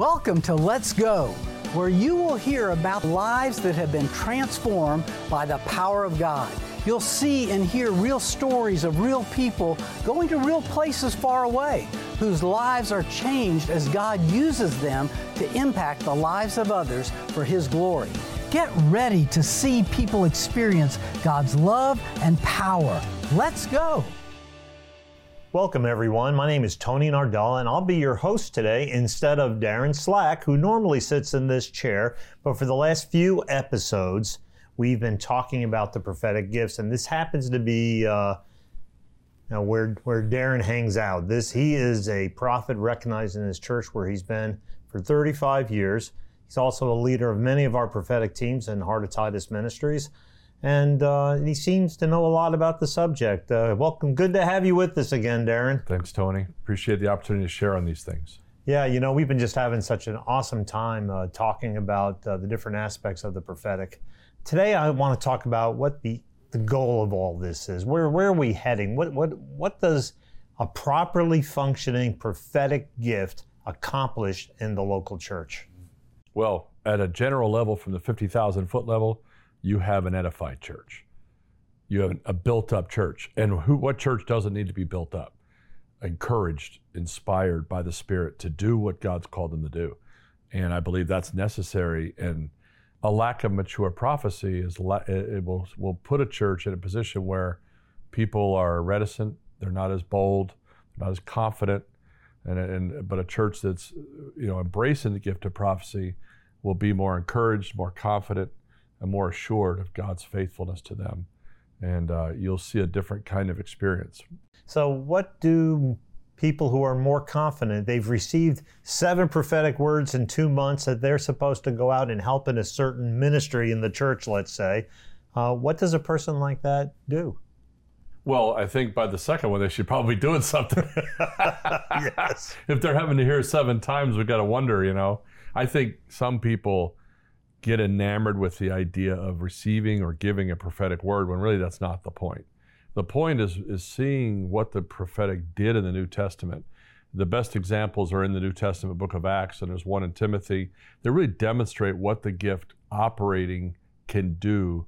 Welcome to Let's Go, where you will hear about lives that have been transformed by the power of God. You'll see and hear real stories of real people going to real places far away whose lives are changed as God uses them to impact the lives of others for His glory. Get ready to see people experience God's love and power. Let's go. Welcome, everyone. My name is Tony Nardella, and I'll be your host today instead of Darin Slack, who normally sits in this chair. But for the last few episodes, we've been talking about the prophetic gifts, and this happens to be uh, you know, where where Darin hangs out. This he is a prophet recognized in his church where he's been for 35 years. He's also a leader of many of our prophetic teams in Heart of Titus Ministries and uh, he seems to know a lot about the subject. Uh, welcome. Good to have you with us again, Darin. Thanks, Tony. Appreciate the opportunity to share on these things. Yeah, you know, we've been just having such an awesome time uh, talking about uh, the different aspects of the prophetic. Today, I want to talk about what the, the goal of all this is. Where, where are we heading? What, what, what does a properly functioning prophetic gift accomplish in the local church? Well, at a general level, from the 50,000 foot level, you have an edified church. You have a built up church. And who, what church doesn't need to be built up? Encouraged, inspired by the Spirit to do what God's called them to do. And I believe that's necessary. And a lack of mature prophecy is it will, will put a church in a position where people are reticent, they're not as bold, not as confident. And, and but a church that's you know embracing the gift of prophecy will be more encouraged, more confident, and more assured of God's faithfulness to them. And uh, you'll see a different kind of experience. So, what do people who are more confident, they've received seven prophetic words in two months that they're supposed to go out and help in a certain ministry in the church, let's say, uh, what does a person like that do? Well, I think by the second one, they should probably be doing something. yes. if they're having to hear seven times, we've got to wonder, you know. I think some people get enamored with the idea of receiving or giving a prophetic word when really that's not the point. The point is, is seeing what the prophetic did in the New Testament. The best examples are in the New Testament book of Acts, and there's one in Timothy. They really demonstrate what the gift operating can do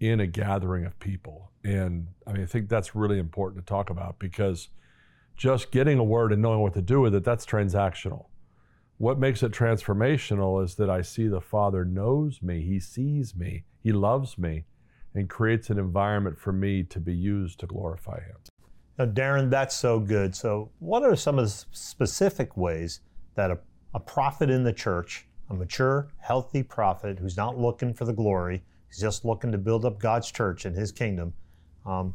in a gathering of people. And I mean, I think that's really important to talk about because just getting a word and knowing what to do with it, that's transactional. What makes it transformational is that I see the Father knows me, He sees me, He loves me, and creates an environment for me to be used to glorify Him. Now, Darin, that's so good. So, what are some of the specific ways that a, a prophet in the church, a mature, healthy prophet who's not looking for the glory, he's just looking to build up God's church and His kingdom, um,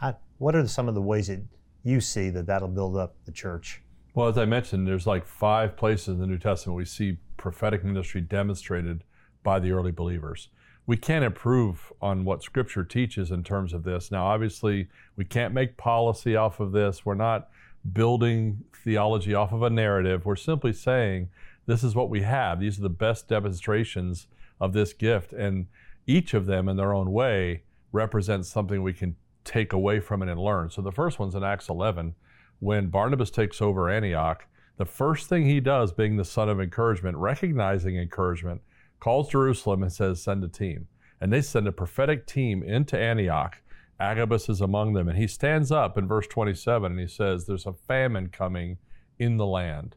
how, what are some of the ways that you see that that'll build up the church? Well, as I mentioned, there's like five places in the New Testament we see prophetic ministry demonstrated by the early believers. We can't improve on what Scripture teaches in terms of this. Now, obviously, we can't make policy off of this. We're not building theology off of a narrative. We're simply saying this is what we have. These are the best demonstrations of this gift. And each of them, in their own way, represents something we can take away from it and learn. So the first one's in Acts 11 when Barnabas takes over Antioch, the first thing he does, being the son of encouragement, recognizing encouragement, calls Jerusalem and says, Send a team. And they send a prophetic team into Antioch. Agabus is among them. And he stands up in verse 27 and he says, There's a famine coming in the land.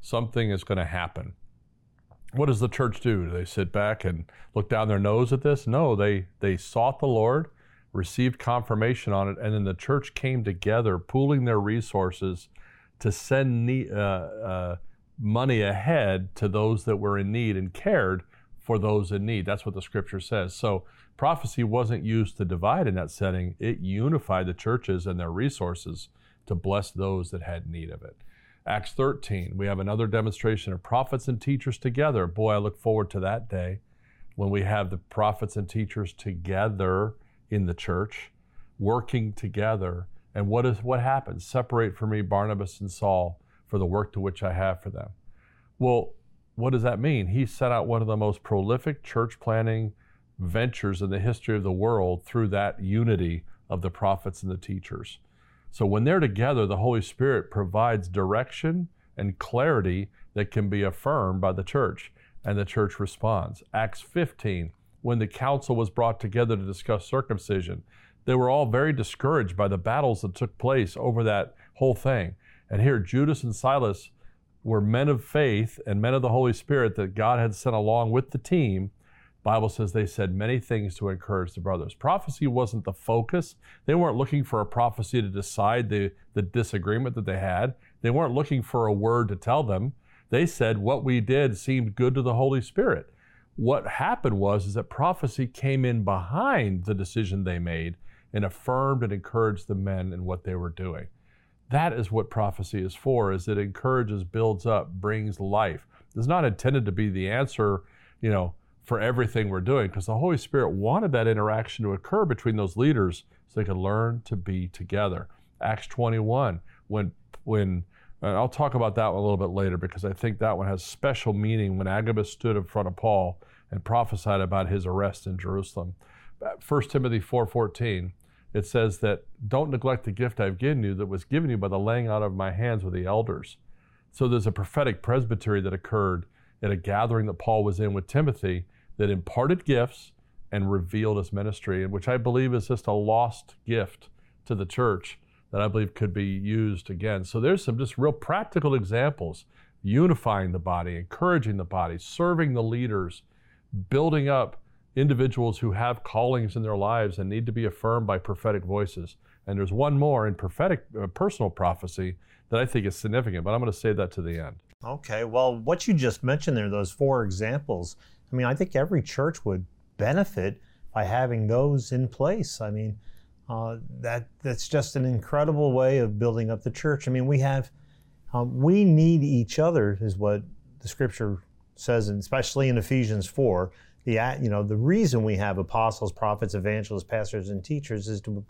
Something is going to happen. What does the church do? Do they sit back and look down their nose at this? No, they, they sought the Lord received confirmation on it, and then the church came together, pooling their resources to send uh, uh, money ahead to those that were in need and cared for those in need. That's what the scripture says. So prophecy wasn't used to divide in that setting, it unified the churches and their resources to bless those that had need of it. Acts 13, we have another demonstration of prophets and teachers together. Boy, I look forward to that day when we have the prophets and teachers together in the church, working together. And what is what happens? Separate for me Barnabas and Saul for the work to which I have for them. Well, what does that mean? He set out one of the most prolific church planting ventures in the history of the world through that unity of the prophets and the teachers. So when they're together, the Holy Spirit provides direction and clarity that can be affirmed by the church, and the church responds. Acts 15, when the council was brought together to discuss circumcision, they were all very discouraged by the battles that took place over that whole thing. And here, Judas and Silas were men of faith and men of the Holy Spirit that God had sent along with the team. Bible says they said many things to encourage the brothers. Prophecy wasn't the focus. They weren't looking for a prophecy to decide the, the disagreement that they had. They weren't looking for a word to tell them. They said what we did seemed good to the Holy Spirit. What happened was is that prophecy came in behind the decision they made and affirmed and encouraged the men in what they were doing. That is what prophecy is for, is it encourages, builds up, brings life. It's not intended to be the answer, you know, for everything we're doing, because the Holy Spirit wanted that interaction to occur between those leaders so they could learn to be together. Acts 21, when when I'll talk about that one a little bit later because I think that one has special meaning when Agabus stood in front of Paul and prophesied about his arrest in Jerusalem. 1 Timothy 4:14 it says that don't neglect the gift I've given you that was given you by the laying out of my hands with the elders. So there's a prophetic presbytery that occurred at a gathering that Paul was in with Timothy that imparted gifts and revealed his ministry, which I believe is just a lost gift to the church that I believe could be used again. So there's some just real practical examples unifying the body, encouraging the body, serving the leaders, building up individuals who have callings in their lives and need to be affirmed by prophetic voices. And there's one more in prophetic uh, personal prophecy that I think is significant, but I'm going to say that to the end. Okay, well, what you just mentioned there, those four examples, I mean, I think every church would benefit by having those in place. I mean, uh, that that's just an incredible way of building up the church. I mean, we have, um, we need each other, is what the scripture says, and especially in Ephesians 4 the you know the reason we have apostles, prophets, evangelists, pastors, and teachers is to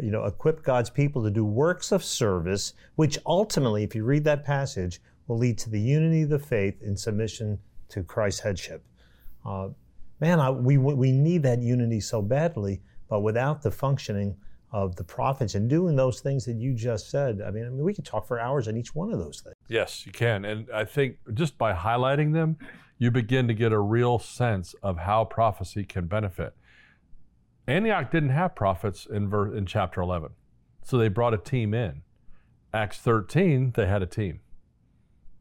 you know equip God's people to do works of service, which ultimately, if you read that passage, will lead to the unity of the faith in submission to Christ's headship. Uh, man, I, we we need that unity so badly, but without the functioning of the prophets and doing those things that you just said. I mean, I mean, we could talk for hours on each one of those things. Yes, you can, and I think just by highlighting them, you begin to get a real sense of how prophecy can benefit. Antioch didn't have prophets in, ver- in chapter 11, so they brought a team in. Acts 13, they had a team.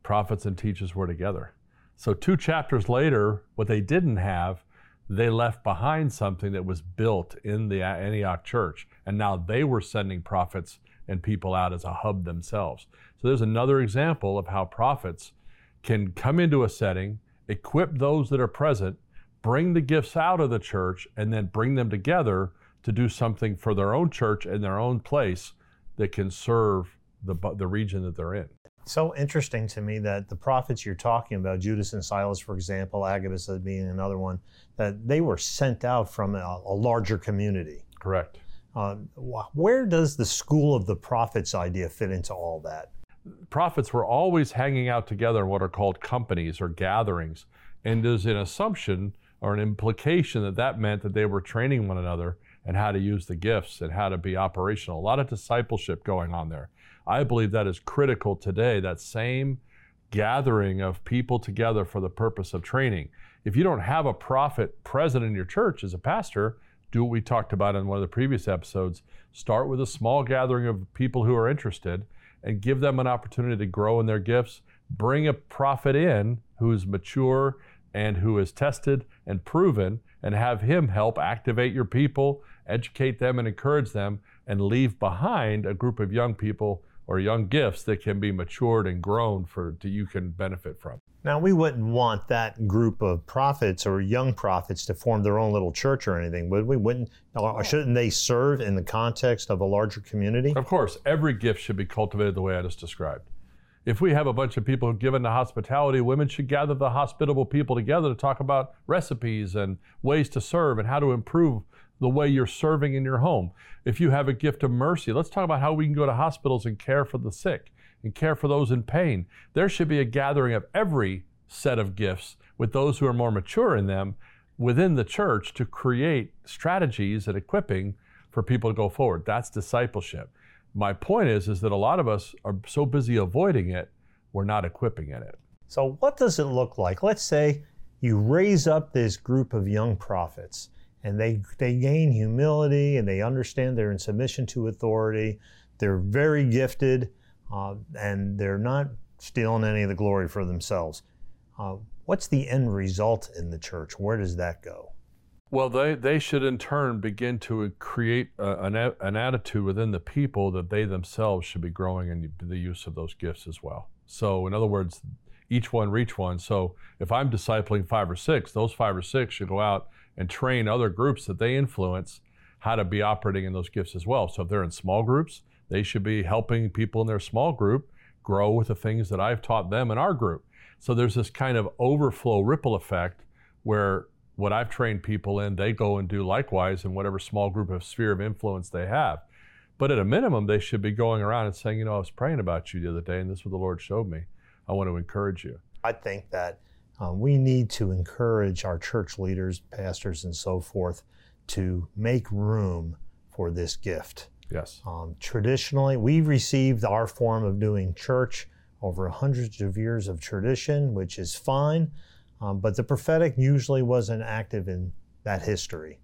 Prophets and teachers were together. So, two chapters later, what they didn't have, they left behind something that was built in the Antioch church. And now they were sending prophets and people out as a hub themselves. So, there's another example of how prophets can come into a setting equip those that are present, bring the gifts out of the church, and then bring them together to do something for their own church and their own place that can serve the, the region that they're in. So interesting to me that the prophets you're talking about, Judas and Silas, for example, Agabus being another one, that they were sent out from a, a larger community. Correct. Uh, where does the school of the prophets idea fit into all that? prophets were always hanging out together in what are called companies or gatherings. And there's an assumption or an implication that that meant that they were training one another and how to use the gifts and how to be operational. A lot of discipleship going on there. I believe that is critical today, that same gathering of people together for the purpose of training. If you don't have a prophet present in your church as a pastor, do what we talked about in one of the previous episodes. Start with a small gathering of people who are interested and give them an opportunity to grow in their gifts. Bring a prophet in who's mature and who is tested and proven, and have him help activate your people, educate them, and encourage them, and leave behind a group of young people or young gifts that can be matured and grown for that you can benefit from. Now, we wouldn't want that group of prophets or young prophets to form their own little church or anything, would we? Wouldn't or shouldn't they serve in the context of a larger community? Of course, every gift should be cultivated the way I just described. If we have a bunch of people given to hospitality, women should gather the hospitable people together to talk about recipes and ways to serve and how to improve the way you're serving in your home. If you have a gift of mercy, let's talk about how we can go to hospitals and care for the sick and care for those in pain. There should be a gathering of every set of gifts with those who are more mature in them within the church to create strategies and equipping for people to go forward. That's discipleship. My point is is that a lot of us are so busy avoiding it, we're not equipping in it. So, what does it look like? Let's say you raise up this group of young prophets and they, they gain humility and they understand they're in submission to authority. They're very gifted uh, and they're not stealing any of the glory for themselves. Uh, what's the end result in the church? Where does that go? Well, they, they should in turn begin to create a, an, an attitude within the people that they themselves should be growing in the use of those gifts as well. So, in other words, each one reach one. So, if I'm discipling five or six, those five or six should go out and train other groups that they influence how to be operating in those gifts as well. So if they're in small groups, they should be helping people in their small group grow with the things that I've taught them in our group. So there's this kind of overflow ripple effect where what I've trained people in, they go and do likewise in whatever small group of sphere of influence they have. But at a minimum, they should be going around and saying, you know, I was praying about you the other day, and this is what the Lord showed me. I want to encourage you. I think that um, we need to encourage our church leaders, pastors, and so forth to make room for this gift. Yes. Um, traditionally, we received our form of doing church over hundreds of years of tradition, which is fine, um, but the prophetic usually wasn't active in that history.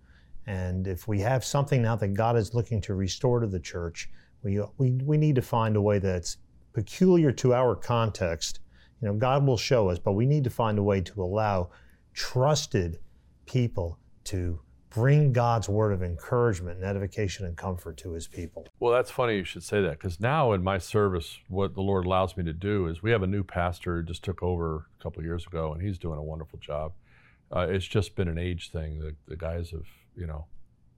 And if we have something now that God is looking to restore to the church, we, we, we need to find a way that's peculiar to our context you know, God will show us, but we need to find a way to allow trusted people to bring God's word of encouragement and edification and comfort to his people. Well, that's funny you should say that because now in my service, what the Lord allows me to do is we have a new pastor who just took over a couple of years ago and he's doing a wonderful job. Uh, it's just been an age thing. The, the guys have, you know,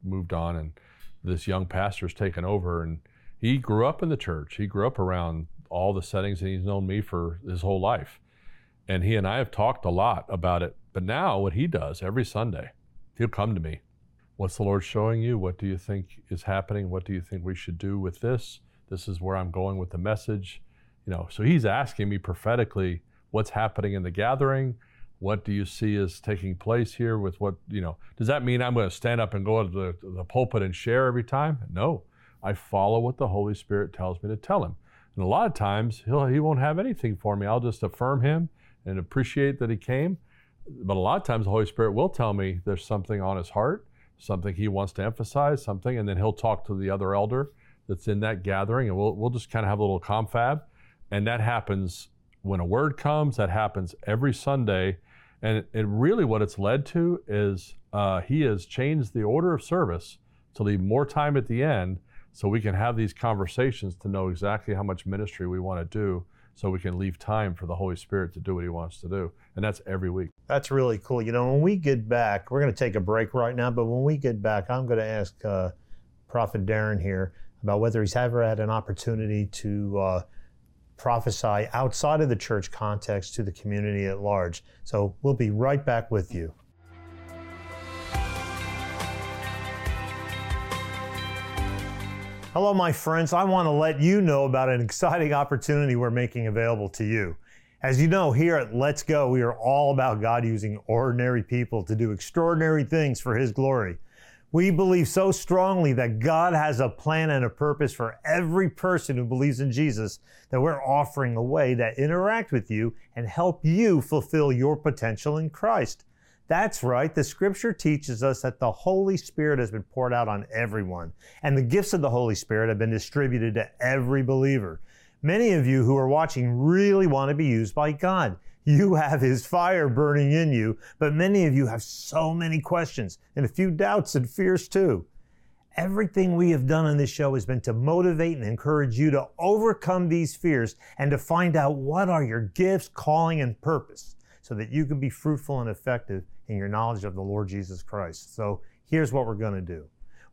moved on and this young pastor's taken over and he grew up in the church. He grew up around all the settings, and he's known me for his whole life. And he and I have talked a lot about it. But now, what he does every Sunday, he'll come to me. What's the Lord showing you? What do you think is happening? What do you think we should do with this? This is where I'm going with the message. You know, so he's asking me prophetically what's happening in the gathering. What do you see is taking place here with what, you know, does that mean I'm going to stand up and go to the, the pulpit and share every time? No. I follow what the Holy Spirit tells me to tell him. And a lot of times he'll, he won't have anything for me. I'll just affirm him and appreciate that he came. But a lot of times the Holy Spirit will tell me there's something on his heart, something he wants to emphasize, something, and then he'll talk to the other elder that's in that gathering, and we'll, we'll just kind of have a little confab. And that happens when a word comes, that happens every Sunday. And it, really what it's led to is uh, he has changed the order of service to leave more time at the end so we can have these conversations to know exactly how much ministry we want to do so we can leave time for the Holy Spirit to do what He wants to do. And that's every week. That's really cool. You know, when we get back, we're going to take a break right now, but when we get back, I'm going to ask uh, Prophet Darin here about whether he's ever had an opportunity to uh, prophesy outside of the church context to the community at large. So we'll be right back with you. Hello, my friends. I want to let you know about an exciting opportunity we're making available to you. As you know, here at Let's Go, we are all about God using ordinary people to do extraordinary things for His glory. We believe so strongly that God has a plan and a purpose for every person who believes in Jesus that we're offering a way that interact with you and help you fulfill your potential in Christ. That's right. The scripture teaches us that the Holy Spirit has been poured out on everyone, and the gifts of the Holy Spirit have been distributed to every believer. Many of you who are watching really want to be used by God. You have His fire burning in you, but many of you have so many questions and a few doubts and fears too. Everything we have done on this show has been to motivate and encourage you to overcome these fears and to find out what are your gifts, calling, and purpose so that you can be fruitful and effective in your knowledge of the Lord Jesus Christ. So here's what we're going to do.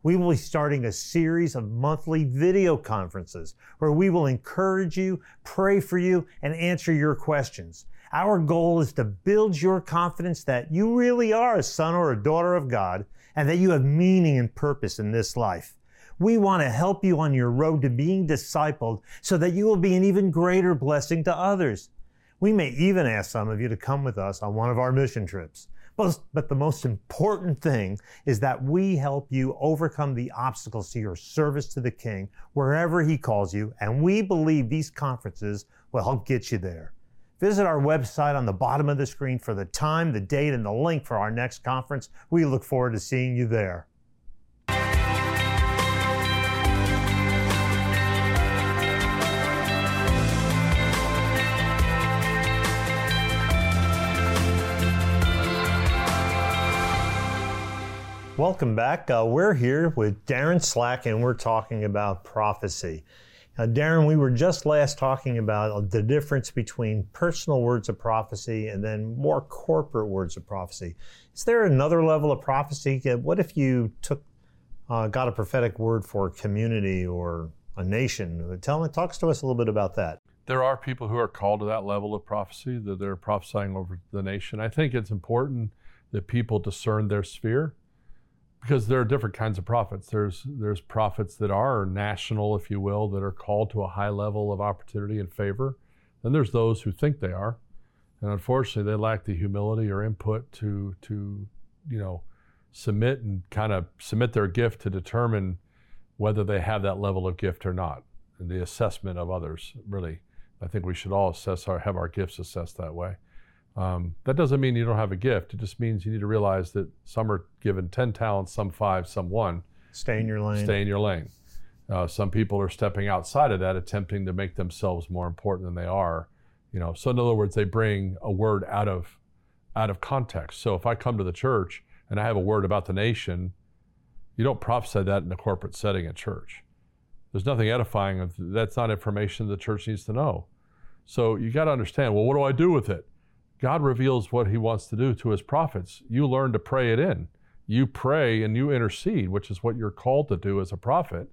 We will be starting a series of monthly video conferences where we will encourage you, pray for you, and answer your questions. Our goal is to build your confidence that you really are a son or a daughter of God and that you have meaning and purpose in this life. We want to help you on your road to being discipled so that you will be an even greater blessing to others. We may even ask some of you to come with us on one of our mission trips. But, the most important thing is that we help you overcome the obstacles to your service to the King wherever He calls you, and we believe these conferences will help get you there. Visit our website on the bottom of the screen for the time, the date, and the link for our next conference. We look forward to seeing you there. Welcome back. Uh, we're here with Darin Slack, and we're talking about prophecy. Uh, Darin, we were just last talking about the difference between personal words of prophecy and then more corporate words of prophecy. Is there another level of prophecy? Uh, what if you took, uh, got a prophetic word for a community or a nation? Tell me, talks to us a little bit about that. There are people who are called to that level of prophecy that they're prophesying over the nation. I think it's important that people discern their sphere because there are different kinds of prophets. There's there's prophets that are national, if you will, that are called to a high level of opportunity and favor. Then there's those who think they are, and unfortunately, they lack the humility or input to to you know submit and kind of submit their gift to determine whether they have that level of gift or not. And the assessment of others, really, I think we should all assess our have our gifts assessed that way. Um, that doesn't mean you don't have a gift. It just means you need to realize that some are given 10 talents, some five, some one. Stay in your lane. Stay in your lane. Uh, some people are stepping outside of that, attempting to make themselves more important than they are. You know, so in other words, they bring a word out of out of context. So if I come to the church and I have a word about the nation, you don't prophesy that in a corporate setting at church. There's nothing edifying. That's not information the church needs to know. So you got to understand. Well, what do I do with it? God reveals what he wants to do to his prophets. You learn to pray it in. You pray and you intercede, which is what you're called to do as a prophet.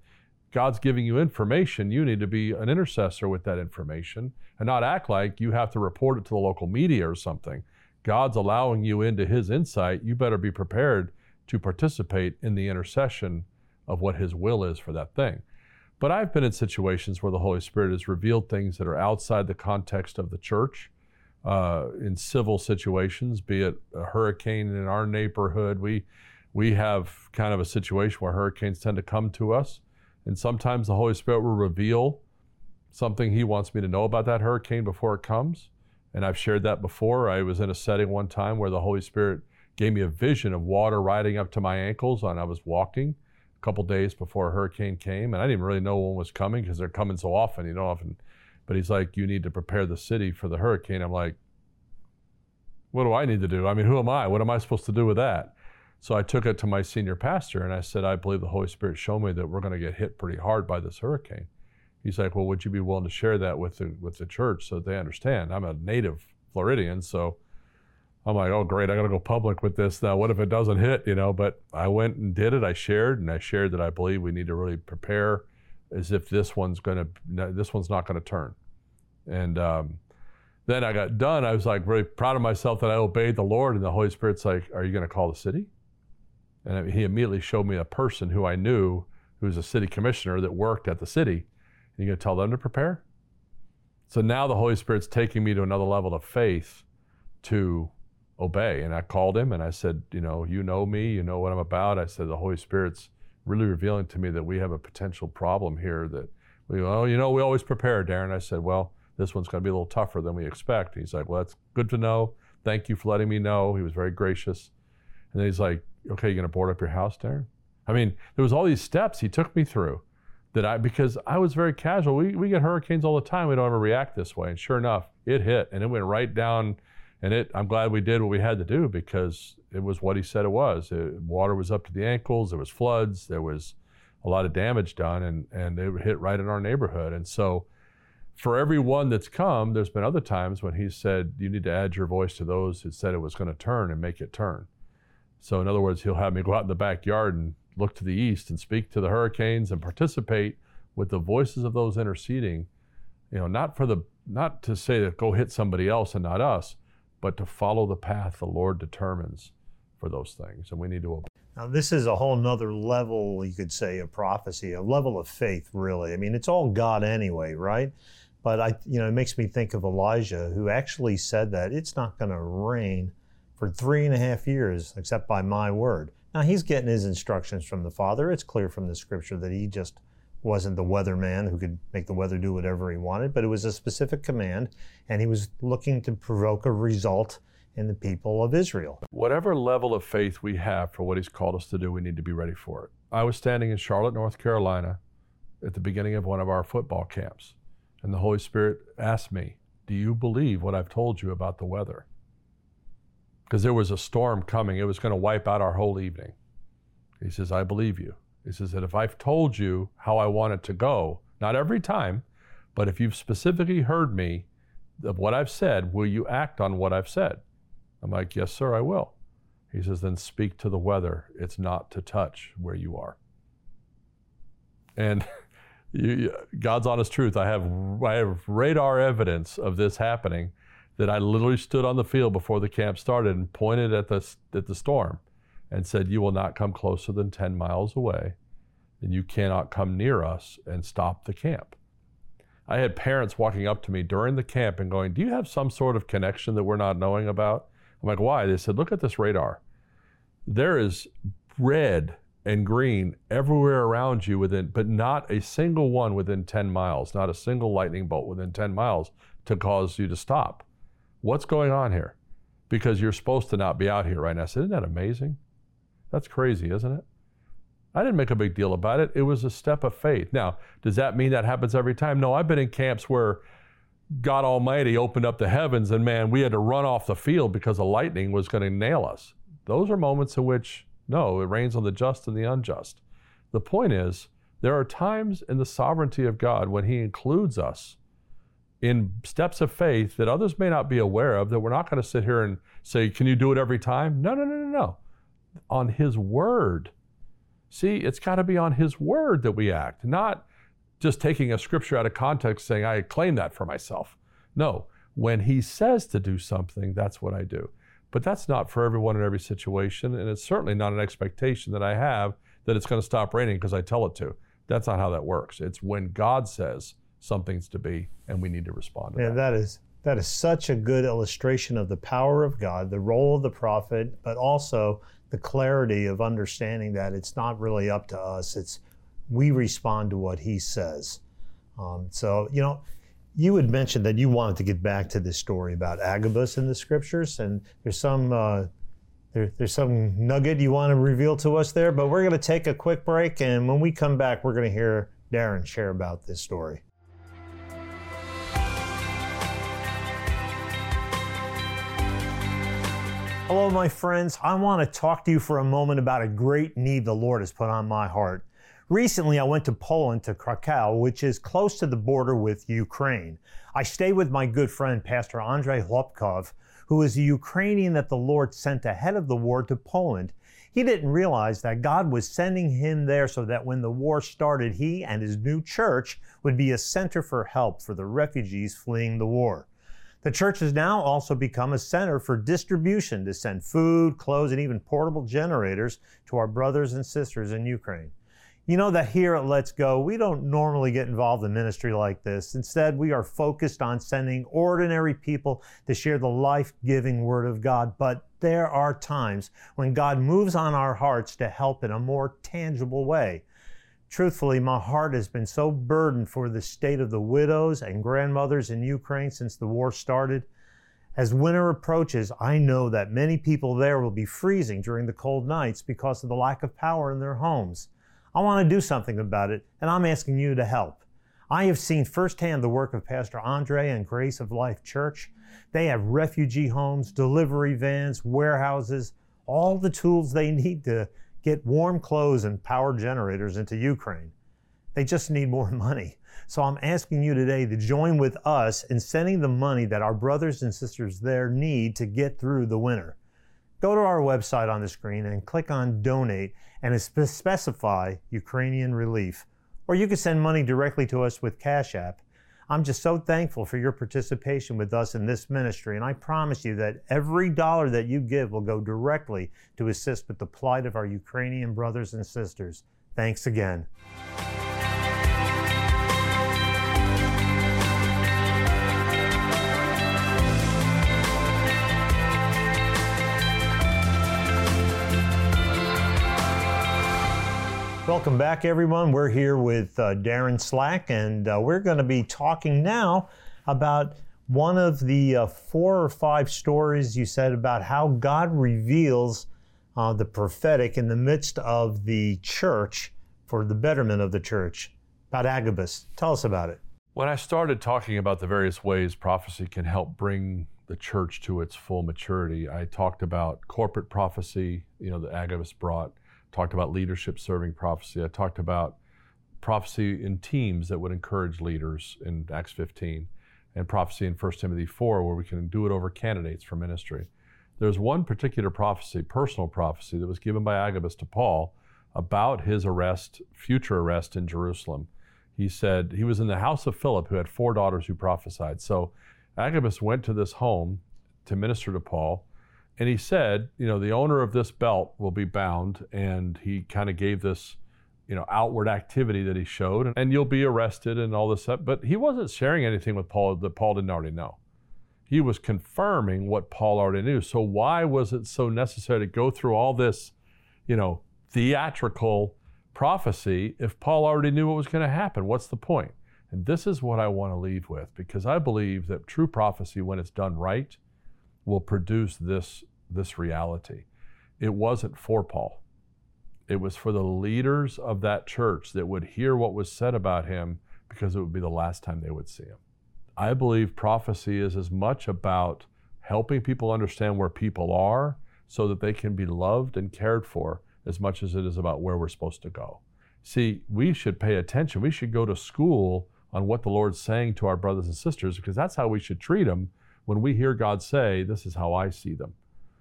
God's giving you information. You need to be an intercessor with that information and not act like you have to report it to the local media or something. God's allowing you into his insight. You better be prepared to participate in the intercession of what his will is for that thing. But I've been in situations where the Holy Spirit has revealed things that are outside the context of the church uh, in civil situations, be it a hurricane in our neighborhood. We we have kind of a situation where hurricanes tend to come to us, and sometimes the Holy Spirit will reveal something He wants me to know about that hurricane before it comes. And I've shared that before. I was in a setting one time where the Holy Spirit gave me a vision of water riding up to my ankles, and I was walking a couple days before a hurricane came, and I didn't really know one was coming because they're coming so often. You don't often but he's like, you need to prepare the city for the hurricane. I'm like, what do I need to do? I mean, who am I? What am I supposed to do with that? So I took it to my senior pastor and I said, I believe the Holy Spirit showed me that we're going to get hit pretty hard by this hurricane. He's like, well, would you be willing to share that with the with the church so that they understand? I'm a native Floridian, so I'm like, oh great, I got to go public with this now. What if it doesn't hit? You know, but I went and did it. I shared and I shared that I believe we need to really prepare as if this one's going to this one's not going to turn. And um, then i got done. I was like very proud of myself that i obeyed the lord and the holy spirit's like are you going to call the city? And he immediately showed me a person who i knew who was a city commissioner that worked at the city. And you're going to tell them to prepare? So now the holy spirit's taking me to another level of faith to obey. And i called him and i said you know you know me you know what i'm about. I said the holy spirit's really revealing to me that we have a potential problem here that we, well, oh, you know, we always prepare, Darin. I said, well, this one's going to be a little tougher than we expect. He's like, well, that's good to know. Thank you for letting me know. He was very gracious. And then he's like, okay, you're going to board up your house, Darin? I mean, there was all these steps he took me through that I, because I was very casual. We, we get hurricanes all the time. We don't ever react this way. And sure enough, it hit and it went right down. And it, I'm glad we did what we had to do because it was what he said it was. It, water was up to the ankles. There was floods. There was a lot of damage done, and and it hit right in our neighborhood. And so, for every one that's come, there's been other times when he said you need to add your voice to those who said it was going to turn and make it turn. So in other words, he'll have me go out in the backyard and look to the east and speak to the hurricanes and participate with the voices of those interceding. You know, not for the not to say that go hit somebody else and not us, but to follow the path the Lord determines for those things, and we need to. Now, this is a whole nother level, you could say, of prophecy, a level of faith, really. I mean, it's all God anyway, right? But I, you know, it makes me think of Elijah, who actually said that it's not going to rain for three and a half years, except by my word. Now, he's getting his instructions from the Father. It's clear from the scripture that he just wasn't the weatherman who could make the weather do whatever he wanted, but it was a specific command, and he was looking to provoke a result in the people of Israel. Whatever level of faith we have for what he's called us to do, we need to be ready for it. I was standing in Charlotte, North Carolina at the beginning of one of our football camps, and the Holy Spirit asked me, Do you believe what I've told you about the weather? Because there was a storm coming, it was going to wipe out our whole evening. He says, I believe you. He says that if I've told you how I want it to go, not every time, but if you've specifically heard me of what I've said, will you act on what I've said? I'm like, Yes, sir, I will. He says, Then speak to the weather. It's not to touch where you are. And you, God's honest truth, I have, I have radar evidence of this happening that I literally stood on the field before the camp started and pointed at the, at the storm and said, You will not come closer than 10 miles away, and you cannot come near us and stop the camp. I had parents walking up to me during the camp and going, Do you have some sort of connection that we're not knowing about? I'm like, Why? They said, Look at this radar. There is red and green everywhere around you within, but not a single one within 10 miles, not a single lightning bolt within 10 miles to cause you to stop. What's going on here? Because you're supposed to not be out here right now. I said, Isn't that amazing? That's crazy, isn't it? I didn't make a big deal about it. It was a step of faith. Now, does that mean that happens every time? No, I've been in camps where God Almighty opened up the heavens and man, we had to run off the field because the lightning was going to nail us. Those are moments in which, no, it rains on the just and the unjust. The point is, there are times in the sovereignty of God when He includes us in steps of faith that others may not be aware of, that we're not going to sit here and say, Can you do it every time? No, no, no, no, no on His Word. See, it's got to be on His Word that we act, not just taking a scripture out of context saying, I claim that for myself. No, when He says to do something, that's what I do. But that's not for everyone in every situation, and it's certainly not an expectation that I have that it's going to stop raining because I tell it to. That's not how that works. It's when God says something's to be, and we need to respond to that. yeah, that. that is that is such a good illustration of the power of God, the role of the prophet, but also the clarity of understanding that it's not really up to us. It's we respond to what he says. Um, so, you know, you had mentioned that you wanted to get back to this story about Agabus in the scriptures, and there's some uh, there, there's some nugget you want to reveal to us there. But we're going to take a quick break, and when we come back, we're going to hear Darin share about this story. Hello, my friends. I want to talk to you for a moment about a great need the Lord has put on my heart. Recently, I went to Poland to Krakow, which is close to the border with Ukraine. I stayed with my good friend, Pastor Andrei Hlopkov, who is a Ukrainian that the Lord sent ahead of the war to Poland. He didn't realize that God was sending him there so that when the war started, he and his new church would be a center for help for the refugees fleeing the war. The church has now also become a center for distribution to send food, clothes, and even portable generators to our brothers and sisters in Ukraine. You know that here at Let's Go, we don't normally get involved in ministry like this. Instead, we are focused on sending ordinary people to share the life giving Word of God. But there are times when God moves on our hearts to help in a more tangible way. Truthfully, my heart has been so burdened for the state of the widows and grandmothers in Ukraine since the war started. As winter approaches, I know that many people there will be freezing during the cold nights because of the lack of power in their homes. I want to do something about it, and I'm asking you to help. I have seen firsthand the work of Pastor Andre and Grace of Life Church. They have refugee homes, delivery vans, warehouses, all the tools they need to get warm clothes and power generators into Ukraine. They just need more money. So I'm asking you today to join with us in sending the money that our brothers and sisters there need to get through the winter. Go to our website on the screen and click on donate and specify Ukrainian relief. Or you can send money directly to us with Cash App I'm just so thankful for your participation with us in this ministry, and I promise you that every dollar that you give will go directly to assist with the plight of our Ukrainian brothers and sisters. Thanks again. Welcome back, everyone. We're here with uh, Darin Slack, and uh, we're going to be talking now about one of the uh, four or five stories you said about how God reveals uh, the prophetic in the midst of the church for the betterment of the church. About Agabus. Tell us about it. When I started talking about the various ways prophecy can help bring the church to its full maturity, I talked about corporate prophecy, you know, that Agabus brought talked about leadership serving prophecy. I talked about prophecy in teams that would encourage leaders in Acts 15, and prophecy in 1 Timothy 4, where we can do it over candidates for ministry. There's one particular prophecy, personal prophecy, that was given by Agabus to Paul about his arrest, future arrest in Jerusalem. He said he was in the house of Philip, who had four daughters who prophesied. So Agabus went to this home to minister to Paul and he said, you know, the owner of this belt will be bound. And he kind of gave this, you know, outward activity that he showed, and you'll be arrested and all this stuff. But he wasn't sharing anything with Paul that Paul didn't already know. He was confirming what Paul already knew. So why was it so necessary to go through all this, you know, theatrical prophecy if Paul already knew what was going to happen? What's the point? And this is what I want to leave with because I believe that true prophecy, when it's done right, will produce this, this reality. It wasn't for Paul. It was for the leaders of that church that would hear what was said about him because it would be the last time they would see him. I believe prophecy is as much about helping people understand where people are so that they can be loved and cared for as much as it is about where we're supposed to go. See, we should pay attention. We should go to school on what the Lord's saying to our brothers and sisters because that's how we should treat them when we hear God say, This is how I see them.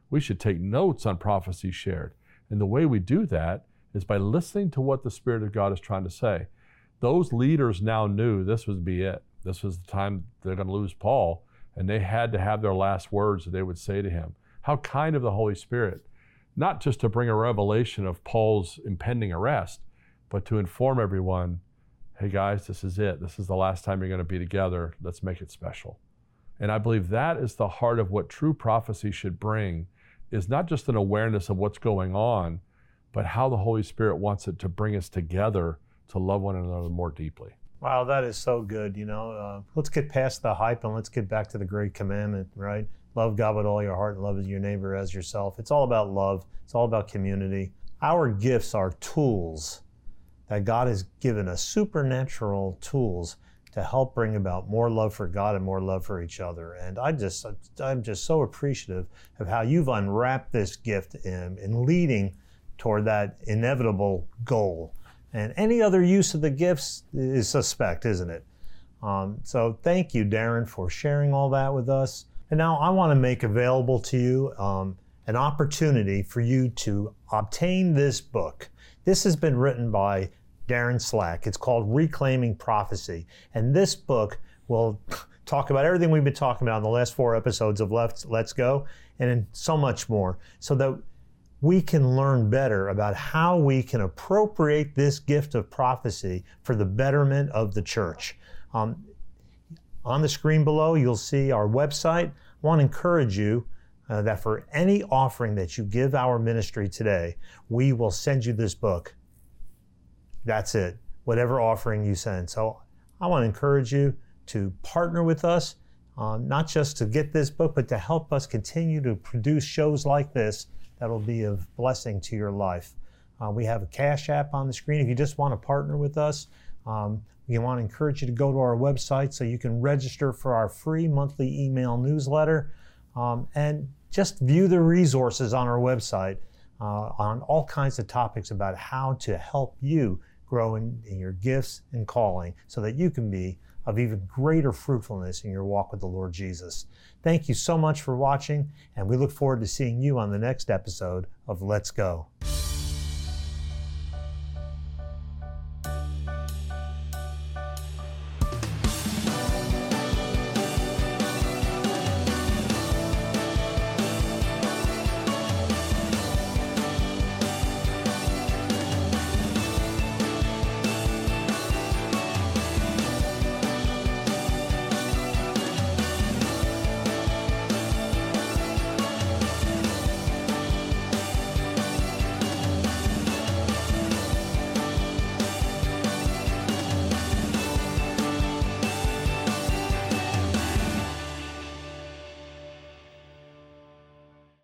We should take notes on prophecy shared. And the way we do that is by listening to what the Spirit of God is trying to say. Those leaders now knew this would be it. This was the time they're going to lose Paul, and they had to have their last words that they would say to him. How kind of the Holy Spirit, not just to bring a revelation of Paul's impending arrest, but to inform everyone hey guys, this is it. This is the last time you're going to be together. Let's make it special. And I believe that is the heart of what true prophecy should bring is not just an awareness of what's going on, but how the Holy Spirit wants it to bring us together to love one another more deeply. Wow, that is so good. You know, uh, let's get past the hype and let's get back to the great commandment, right? Love God with all your heart and love your neighbor as yourself. It's all about love, it's all about community. Our gifts are tools that God has given us, supernatural tools to help bring about more love for God and more love for each other. And I just, I'm just so appreciative of how you've unwrapped this gift in, in leading toward that inevitable goal. And any other use of the gifts is suspect, isn't it? Um, so thank you, Darin, for sharing all that with us. And now I want to make available to you um, an opportunity for you to obtain this book. This has been written by Darin Slack. It's called Reclaiming Prophecy. And this book will talk about everything we've been talking about in the last four episodes of Let's, Let's Go and so much more so that we can learn better about how we can appropriate this gift of prophecy for the betterment of the church. Um, on the screen below, you'll see our website. I want to encourage you uh, that for any offering that you give our ministry today, we will send you this book that's it, whatever offering you send. So I want to encourage you to partner with us, um, not just to get this book, but to help us continue to produce shows like this that'll be of blessing to your life. Uh, we have a Cash App on the screen. If you just want to partner with us, um, we want to encourage you to go to our website so you can register for our free monthly email newsletter um, and just view the resources on our website uh, on all kinds of topics about how to help you grow in, in your gifts and calling so that you can be of even greater fruitfulness in your walk with the Lord Jesus. Thank you so much for watching, and we look forward to seeing you on the next episode of Let's Go.